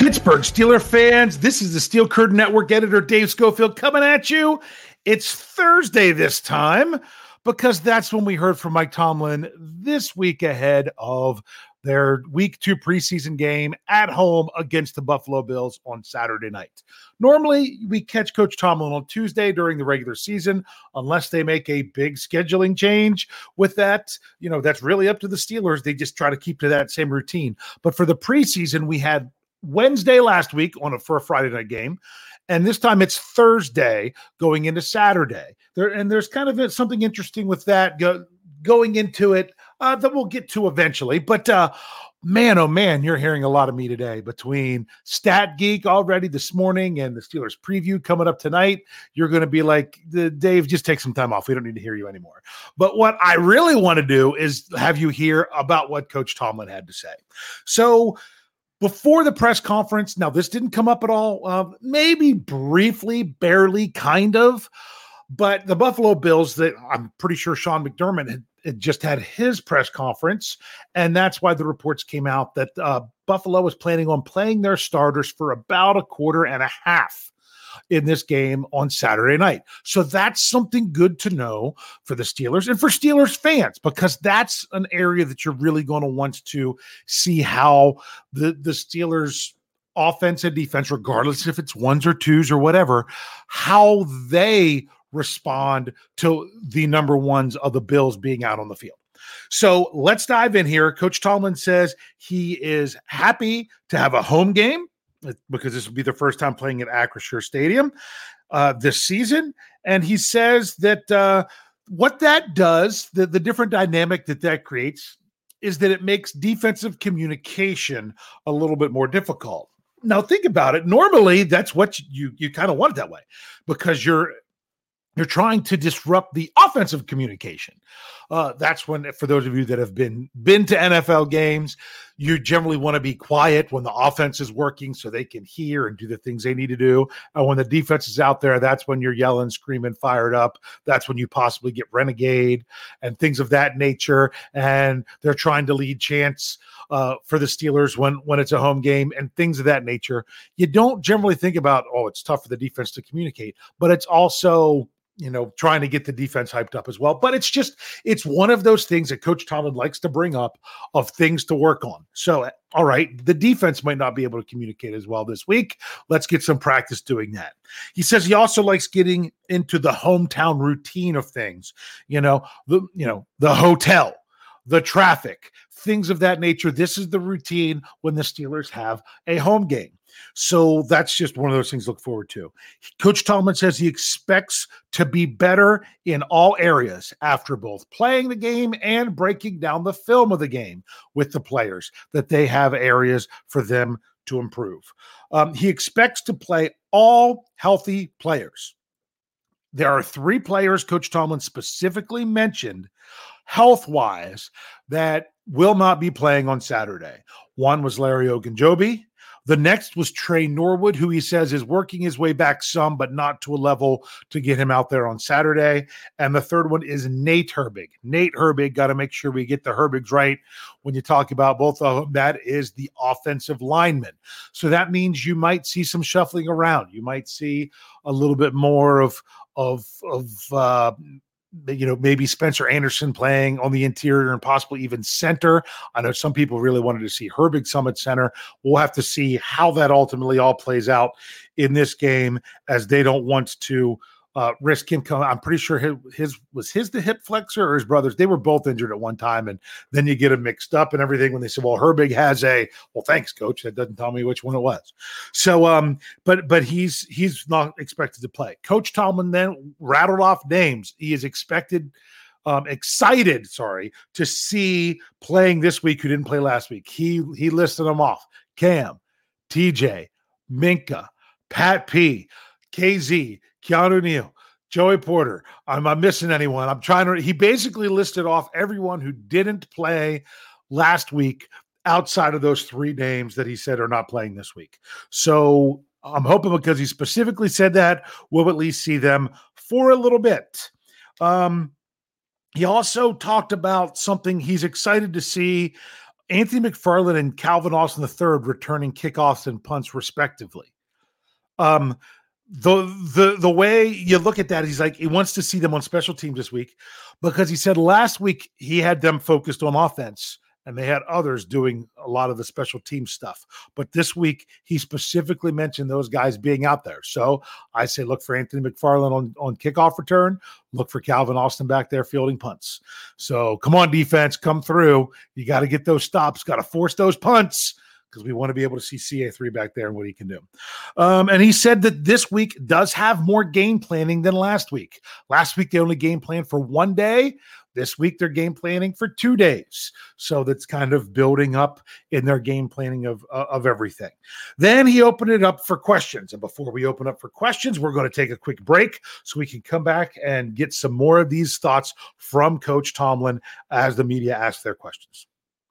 Pittsburgh Steeler fans, this is the Steel Curtain Network editor Dave Schofield coming at you. It's Thursday this time because that's when we heard from Mike Tomlin this week ahead of their week two preseason game at home against the Buffalo Bills on Saturday night. Normally, we catch Coach Tomlin on Tuesday during the regular season, unless they make a big scheduling change with that. You know, that's really up to the Steelers. They just try to keep to that same routine. But for the preseason, we had Wednesday last week on a for a Friday night game, and this time it's Thursday going into Saturday. There and there's kind of something interesting with that go, going into it uh, that we'll get to eventually. But uh, man, oh man, you're hearing a lot of me today between Stat Geek already this morning and the Steelers preview coming up tonight. You're going to be like, Dave, just take some time off. We don't need to hear you anymore. But what I really want to do is have you hear about what Coach Tomlin had to say. So before the press conference. Now, this didn't come up at all, uh, maybe briefly, barely, kind of. But the Buffalo Bills, that I'm pretty sure Sean McDermott had, had, just had his press conference, and that's why the reports came out that uh, Buffalo was planning on playing their starters for about a quarter and a half in this game on Saturday night. So that's something good to know for the Steelers and for Steelers fans because that's an area that you're really going to want to see how the the Steelers offense and defense regardless if it's ones or twos or whatever how they respond to the number ones of the Bills being out on the field. So let's dive in here. Coach Tomlin says he is happy to have a home game because this will be the first time playing at Acrisure Stadium uh, this season. And he says that uh, what that does, the, the different dynamic that that creates, is that it makes defensive communication a little bit more difficult. Now think about it. Normally, that's what you you kind of want it that way because you're you're trying to disrupt the offensive communication. Uh, that's when, for those of you that have been been to NFL games, you generally want to be quiet when the offense is working so they can hear and do the things they need to do. And when the defense is out there, that's when you're yelling, screaming, fired up. That's when you possibly get renegade and things of that nature. And they're trying to lead chance uh, for the Steelers when when it's a home game and things of that nature. You don't generally think about, oh, it's tough for the defense to communicate, but it's also you know, trying to get the defense hyped up as well. But it's just, it's one of those things that Coach Tomlin likes to bring up of things to work on. So, all right, the defense might not be able to communicate as well this week. Let's get some practice doing that. He says he also likes getting into the hometown routine of things. You know, the you know the hotel, the traffic, things of that nature. This is the routine when the Steelers have a home game. So that's just one of those things to look forward to. Coach Tomlin says he expects to be better in all areas after both playing the game and breaking down the film of the game with the players, that they have areas for them to improve. Um, he expects to play all healthy players. There are three players Coach Tomlin specifically mentioned health wise that will not be playing on Saturday. One was Larry Ogunjobi. The next was Tre Norwood, who he says is working his way back some, but not to a level to get him out there on Saturday. And the third one is Nate Herbig. Nate Herbig, got to make sure we get the Herbigs right when you talk about both of them. That is the offensive lineman. So that means you might see some shuffling around. You might see a little bit more of of of uh, you know, maybe Spencer Anderson playing on the interior and possibly even center. I know some people really wanted to see Herbig Summit Center. We'll have to see how that ultimately all plays out in this game as they don't want to uh, risk him coming. I'm pretty sure his, his, was his the hip flexor or his brothers. They were both injured at one time, and then you get them mixed up and everything. When they said, "Well, Herbig has a," well, thanks, coach. That doesn't tell me which one it was. So, um, but but he's he's not expected to play. Coach Tomlin then rattled off names. He is expected. Um, excited, sorry, to see playing this week who didn't play last week. He he listed them off: Cam, TJ, Minkah, Pat P, KZ, Keanu Neal, Joey Porter. Am I missing anyone? I'm trying to. He basically listed off everyone who didn't play last week outside of those three names that he said are not playing this week. So I'm hoping because he specifically said that, we'll at least see them for a little bit. Um, he also talked about something he's excited to see Anthony McFarland and Calvin Austin III returning kickoffs and punts, respectively. Um, the the the way you look at that, he's like he wants to see them on special teams this week because he said last week he had them focused on offense and they had others doing a lot of the special team stuff. But this week he specifically mentioned those guys being out there. So I say look for Anthony McFarland on, on kickoff return, look for Calvin Austin back there fielding punts. So come on, defense, come through. You got to get those stops, got to force those punts because we want to be able to see CA3 back there and what he can do. Um, and he said that this week does have more game planning than last week. Last week, they only game planned for one day. This week, they're game planning for two days. So that's kind of building up in their game planning of, uh, of everything. Then he opened it up for questions. And before we open up for questions, we're going to take a quick break so we can come back and get some more of these thoughts from Coach Tomlin as the media asks their questions.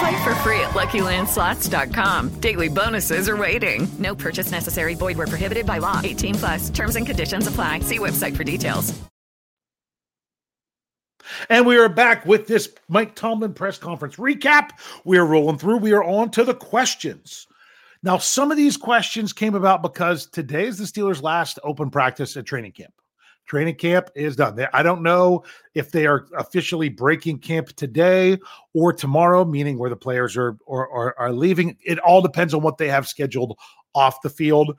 Play for free at LuckyLandSlots.com. Daily bonuses are waiting. No purchase necessary. Void where prohibited by law. 18 plus. Terms and conditions apply. See website for details. And we are back with this Mike Tomlin press conference recap. We are rolling through. We are on to the questions. Now, some of these questions came about because today is the Steelers' last open practice at training camp. Training camp is done. I don't know if they are officially breaking camp today or tomorrow, meaning where the players are or, or are leaving. It all depends on what they have scheduled off the field.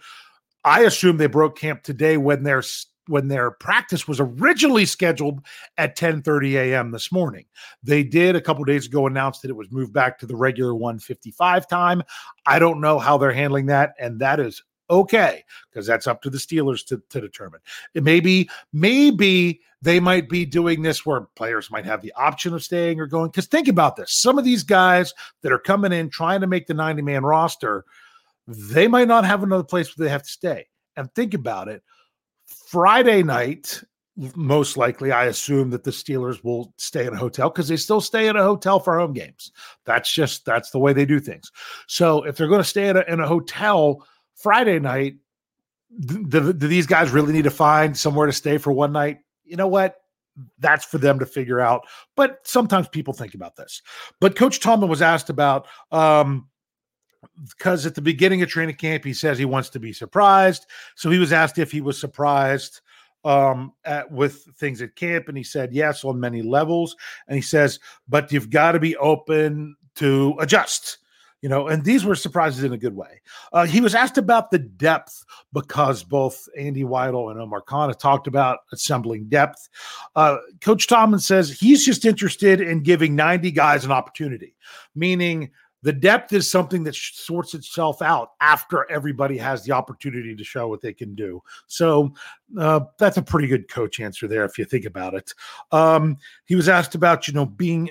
I assume they broke camp today when their when their practice was originally scheduled at 10:30 a.m. this morning. They did a couple days ago announce that it was moved back to the regular 155 time. I don't know how they're handling that and that is okay because that's up to the Steelers to, to determine. It maybe maybe they might be doing this where players might have the option of staying or going cuz think about this. Some of these guys that are coming in trying to make the 90 man roster, they might not have another place where they have to stay. And think about it. Friday night, most likely, I assume that the Steelers will stay in a hotel because they still stay in a hotel for home games. That's just that's the way they do things. So if they're going to stay in a, in a hotel Friday night, do, do these guys really need to find somewhere to stay for one night? You know what? That's for them to figure out. But sometimes people think about this. But Coach Tomlin was asked about um, because at the beginning of training camp, he says he wants to be surprised. So he was asked if he was surprised um, at, with things at camp, and he said yes on many levels. And he says, but you've got to be open to adjust. You know, and these were surprises in a good way. Uh, he was asked about the depth because both Andy Weidl and Omar Khan talked about assembling depth. Uh, Coach Tomlin says he's just interested in giving 90 guys an opportunity, meaning the depth is something that sorts itself out after everybody has the opportunity to show what they can do. So uh, that's a pretty good coach answer there if you think about it. Um, he was asked about you know being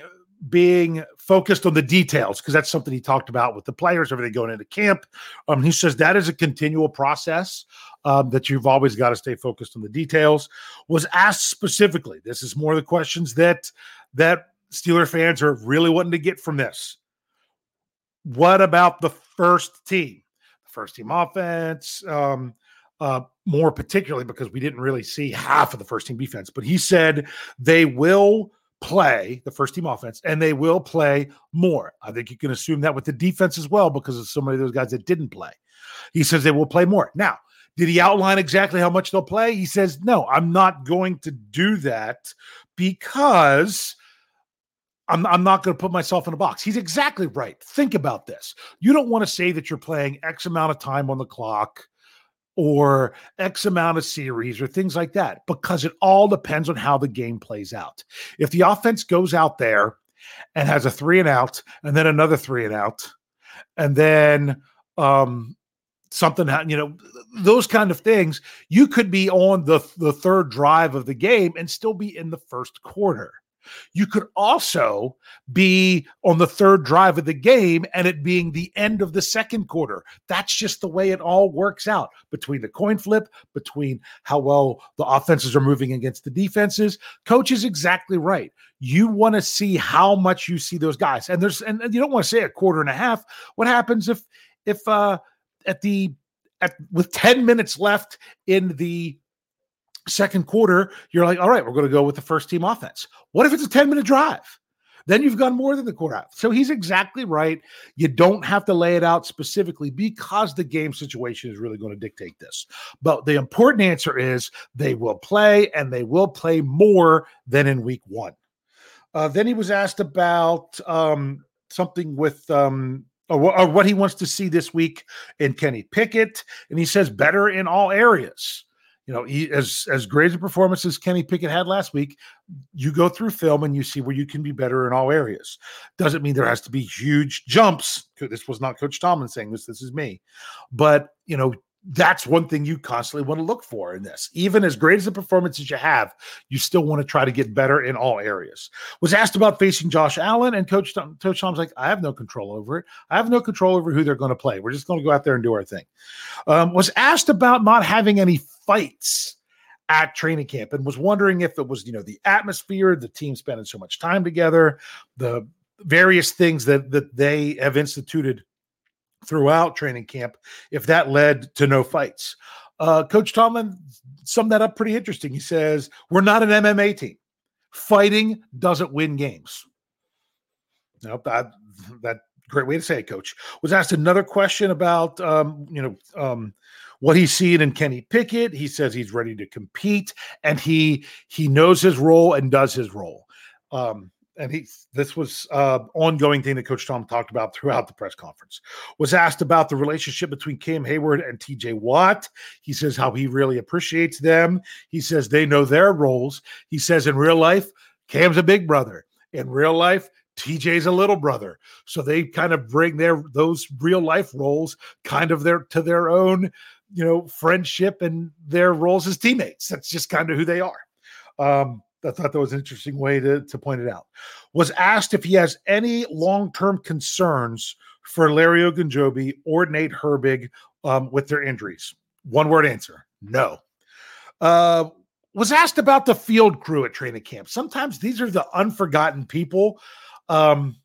being focused on the details because that's something he talked about with the players everything going into camp. Um, he says that is a continual process um, that you've always got to stay focused on the details. Was asked specifically. This is more of the questions that that Steeler fans are really wanting to get from this what about the first team? The first team offense, um, uh, more particularly because we didn't really see half of the first team defense, but he said they will play the first team offense and they will play more. I think you can assume that with the defense as well because of so many of those guys that didn't play. He says they will play more. Now, did he outline exactly how much they'll play? He says, no, I'm not going to do that because I'm, I'm not going to put myself in a box. He's exactly right. Think about this. You don't want to say that you're playing X amount of time on the clock or X amount of series or things like that because it all depends on how the game plays out. If the offense goes out there and has a three and out and then another three and out and then um, something you know those kind of things you could be on the the third drive of the game and still be in the first quarter you could also be on the third drive of the game and it being the end of the second quarter. That's just the way it all works out between the coin flip, between how well the offenses are moving against the defenses. Coach is exactly right. You want to see how much you see those guys. And there's and you don't want to say a quarter and a half. What happens if if uh at the at with 10 minutes left in the second quarter, you're like, all right, we're going to go with the first team offense. What if it's a 10 minute drive? Then you've gone more than the quarter. So he's exactly right. You don't have to lay it out specifically because the game situation is really going to dictate this. But the important answer is they will play and they will play more than in week one. Uh, then he was asked about um, something with um, or, or what he wants to see this week in Kenny Pickett. And he says better in all areas you know, he, as as great a performance as Kenny Pickett had last week, you go through film and you see where you can be better in all areas. Doesn't mean there has to be huge jumps. This was not Coach Tomlin saying this. This is me, but you know, that's one thing you constantly want to look for in this. Even as great as the performances you have, you still want to try to get better in all areas. Was asked about facing Josh Allen, and Coach Tom, Coach Tom's like, I have no control over it. I have no control over who they're going to play. We're just going to go out there and do our thing. Um, was asked about not having any fights at training camp and was wondering if it was, you know, the atmosphere, the team spending so much time together, the various things that that they have instituted throughout training camp, if that led to no fights. Uh, Coach Tomlin summed that up pretty interesting. He says, We're not an MMA team. Fighting doesn't win games. Nope, that, that great way to say it, coach. Was asked another question about um, you know, um, what he's seeing in Kenny Pickett. He says he's ready to compete and he he knows his role and does his role. Um, and he this was uh ongoing thing that coach tom talked about throughout the press conference was asked about the relationship between cam heyward and tj watt he says how he really appreciates them he says they know their roles he says in real life cam's a big brother in real life TJ's a little brother. So they kind of bring their those real life roles kind of their to their own, you know, friendship and their roles as teammates. That's just kind of who they are. Um, I thought that was an interesting way to, to point it out. Was asked if he has any long term concerns for Larry Ogunjobi or Nate Herbig um, with their injuries. One word answer no. Uh, was asked about the field crew at training camp. Sometimes these are the unforgotten people. Um,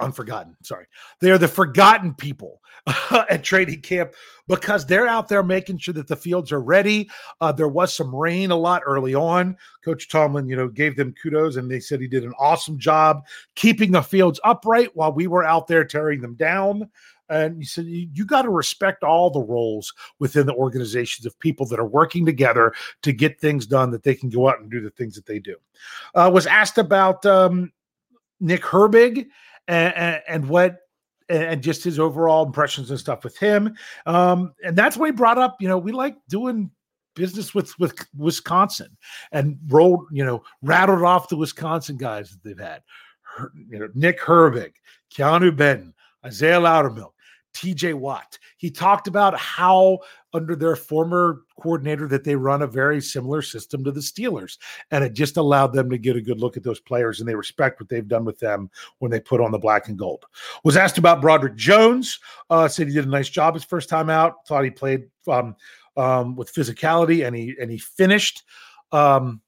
unforgotten. Sorry, they are the forgotten people at training camp because they're out there making sure that the fields are ready. Uh, there was some rain a lot early on. Coach Tomlin, you know, gave them kudos and they said he did an awesome job keeping the fields upright while we were out there tearing them down. And he said, you, you got to respect all the roles within the organizations of people that are working together to get things done that they can go out and do the things that they do. Uh, was asked about um, Nick Herbig and, and, and what and just his overall impressions and stuff with him. Um, and that's when he brought up, you know, we like doing business with with Wisconsin and rolled, you know, rattled off the Wisconsin guys that they've had. You know, Nick Herbig, Keeanu Benton, Isaiah Loudermilk, TJ Watt. He talked about how under their former coordinator that they run a very similar system to the Steelers. And it just allowed them to get a good look at those players and they respect what they've done with them when they put on the black and gold. Was asked about Broderick Jones, uh, said he did a nice job his first time out, thought he played um, um, with physicality and he and he finished. Um,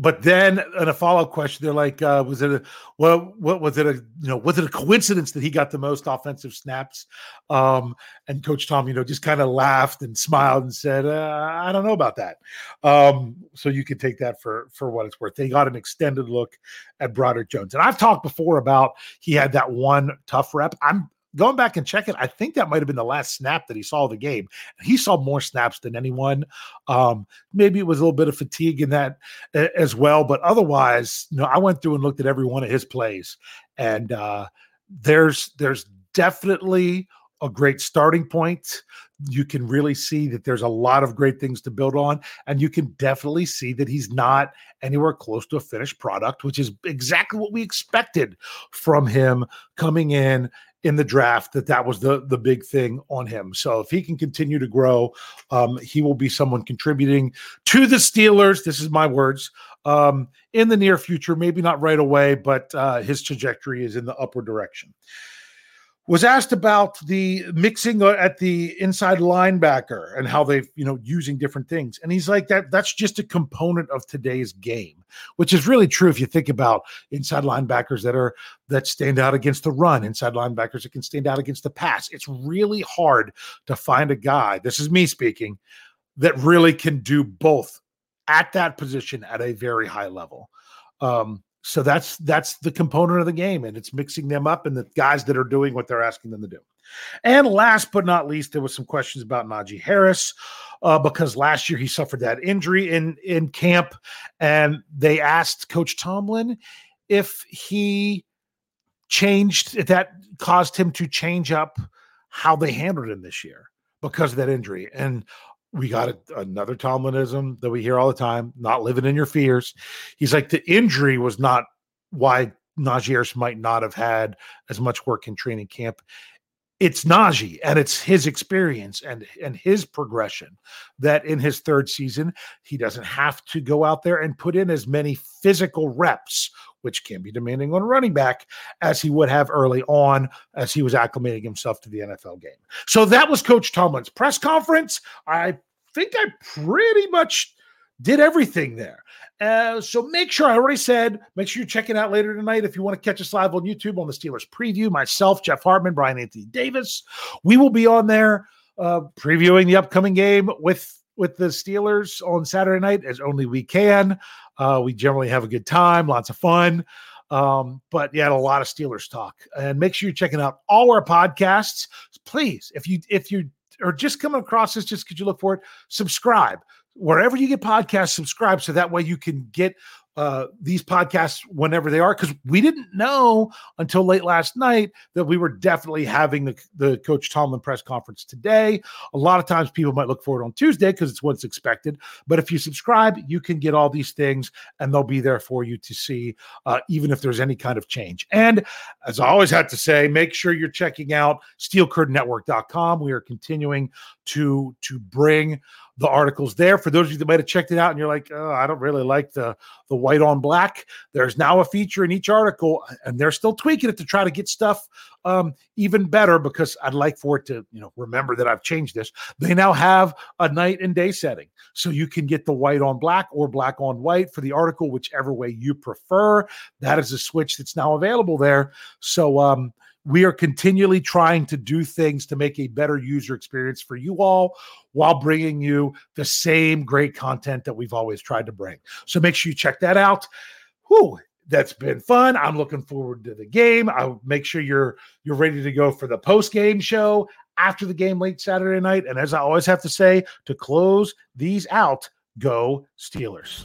but then in a follow-up question, they're like, uh, was it a well, what was it a you know, was it a coincidence that he got the most offensive snaps? Um, and Coach Tom, you know, just kind of laughed and smiled and said, uh, I don't know about that. Um, so you can take that for for what it's worth. They got an extended look at Broderick Jones. And I've talked before about he had that one tough rep. I'm going back and checking, I think that might have been the last snap that he saw the game. He saw more snaps than anyone. Um, maybe it was a little bit of fatigue in that as well, but otherwise, you know, I went through and looked at every one of his plays, and uh, there's there's definitely a great starting point. You can really see that there's a lot of great things to build on. And you can definitely see that he's not anywhere close to a finished product, which is exactly what we expected from him coming in in the draft that that was the the big thing on him. So if he can continue to grow, um, he will be someone contributing to the Steelers. This is my words. Um, in the near future, maybe not right away, but uh, his trajectory is in the upward direction was asked about the mixing at the inside linebacker and how they've you know using different things. And he's like that that's just a component of today's game which is really true if you think about inside linebackers that are that stand out against the run inside linebackers that can stand out against the pass. It's really hard to find a guy this is me speaking that really can do both at that position at a very high level. Um, so that's that's the component of the game, and it's mixing them up and the guys that are doing what they're asking them to do. And last but not least, there was some questions about Najee Harris uh, because last year he suffered that injury in in camp, and they asked Coach Tomlin if he changed if that caused him to change up how they handled him this year because of that injury. And we got a, another Tomlinism that we hear all the time, not living in your fears. He's like, the injury was not why Najee might not have had as much work in training camp. It's Najee and it's his experience and and his progression that in his third season he doesn't have to go out there and put in as many physical reps which can be demanding on a running back as he would have early on as he was acclimating himself to the NFL game. So that was coach Tomlin's press conference. I think I pretty much did everything there. Uh, so make sure I already said, make sure you're checking out later tonight if you want to catch us live on YouTube on the Steelers preview. Myself, Jeff Hartman, Brian Anthony Davis. We will be on there uh, previewing the upcoming game with with the Steelers on Saturday night as only we can. Uh, we generally have a good time, lots of fun. Um, but yeah, a lot of Steelers talk. And make sure you're checking out all our podcasts. Please, if you if you are just coming across this just because you look for it, subscribe wherever you get podcasts, subscribe so that way you can get uh, these podcasts whenever they are. Because we didn't know until late last night that we were definitely having the, the Coach Tomlin press conference today. A lot of times people might look for it on Tuesday because it's what's expected. But if you subscribe, you can get all these things and they'll be there for you to see, uh, even if there's any kind of change. And as I always have to say, make sure you're checking out steelcurtainnetwork.com. We are continuing to, to bring the articles there. For those of you that might have checked it out and you're like, oh, I don't really like the the white on black. There's now a feature in each article, and they're still tweaking it to try to get stuff um, even better because I'd like for it to, you know, remember that I've changed this. They now have a night and day setting. So you can get the white on black or black on white for the article, whichever way you prefer. That is a switch that's now available there. So um we are continually trying to do things to make a better user experience for you all while bringing you the same great content that we've always tried to bring. So make sure you check that out. Whew, that's been fun. I'm looking forward to the game. I'll make sure you're you're ready to go for the post game show after the game late Saturday night. And as I always have to say, to close these out, go Steelers.